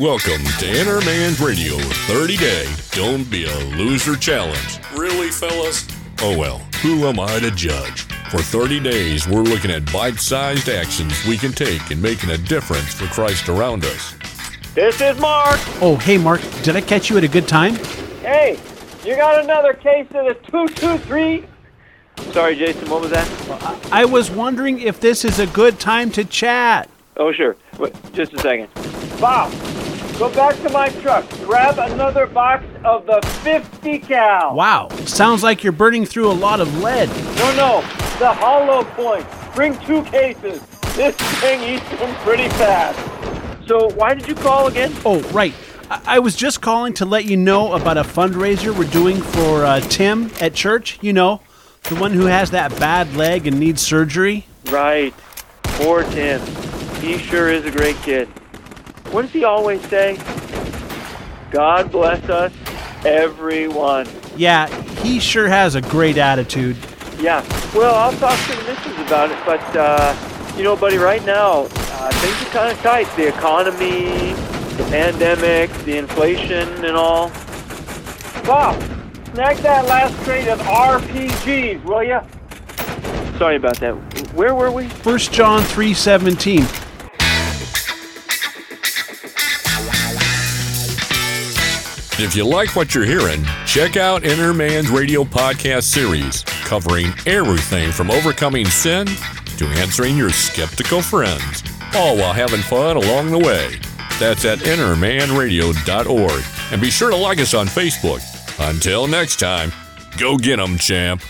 Welcome to Inner Man's Radio 30 Day Don't Be a Loser Challenge. Really, fellas? Oh well, who am I to judge? For 30 days, we're looking at bite sized actions we can take in making a difference for Christ around us. This is Mark. Oh, hey, Mark, did I catch you at a good time? Hey, you got another case of the 223? Sorry, Jason, what was that? I was wondering if this is a good time to chat. Oh, sure. Wait, just a second. Bob, go back to my truck. Grab another box of the 50 cal. Wow, sounds like you're burning through a lot of lead. No, no, the hollow point. Bring two cases. This thing eats them pretty fast. So, why did you call again? Oh, right. I, I was just calling to let you know about a fundraiser we're doing for uh, Tim at church. You know, the one who has that bad leg and needs surgery. Right. Poor Tim. He sure is a great kid. What does he always say? God bless us, everyone. Yeah, he sure has a great attitude. Yeah. Well, I'll talk to the missus about it, but, uh, you know, buddy, right now, uh, things are kind of tight. The economy, the pandemic, the inflation, and all. Bob, snag that last crate of RPGs, will ya? Sorry about that. Where were we? 1 John 3:17. If you like what you're hearing, check out Inner Man's Radio podcast series covering everything from overcoming sin to answering your skeptical friends, all while having fun along the way. That's at innermanradio.org. And be sure to like us on Facebook. Until next time, go get 'em, champ.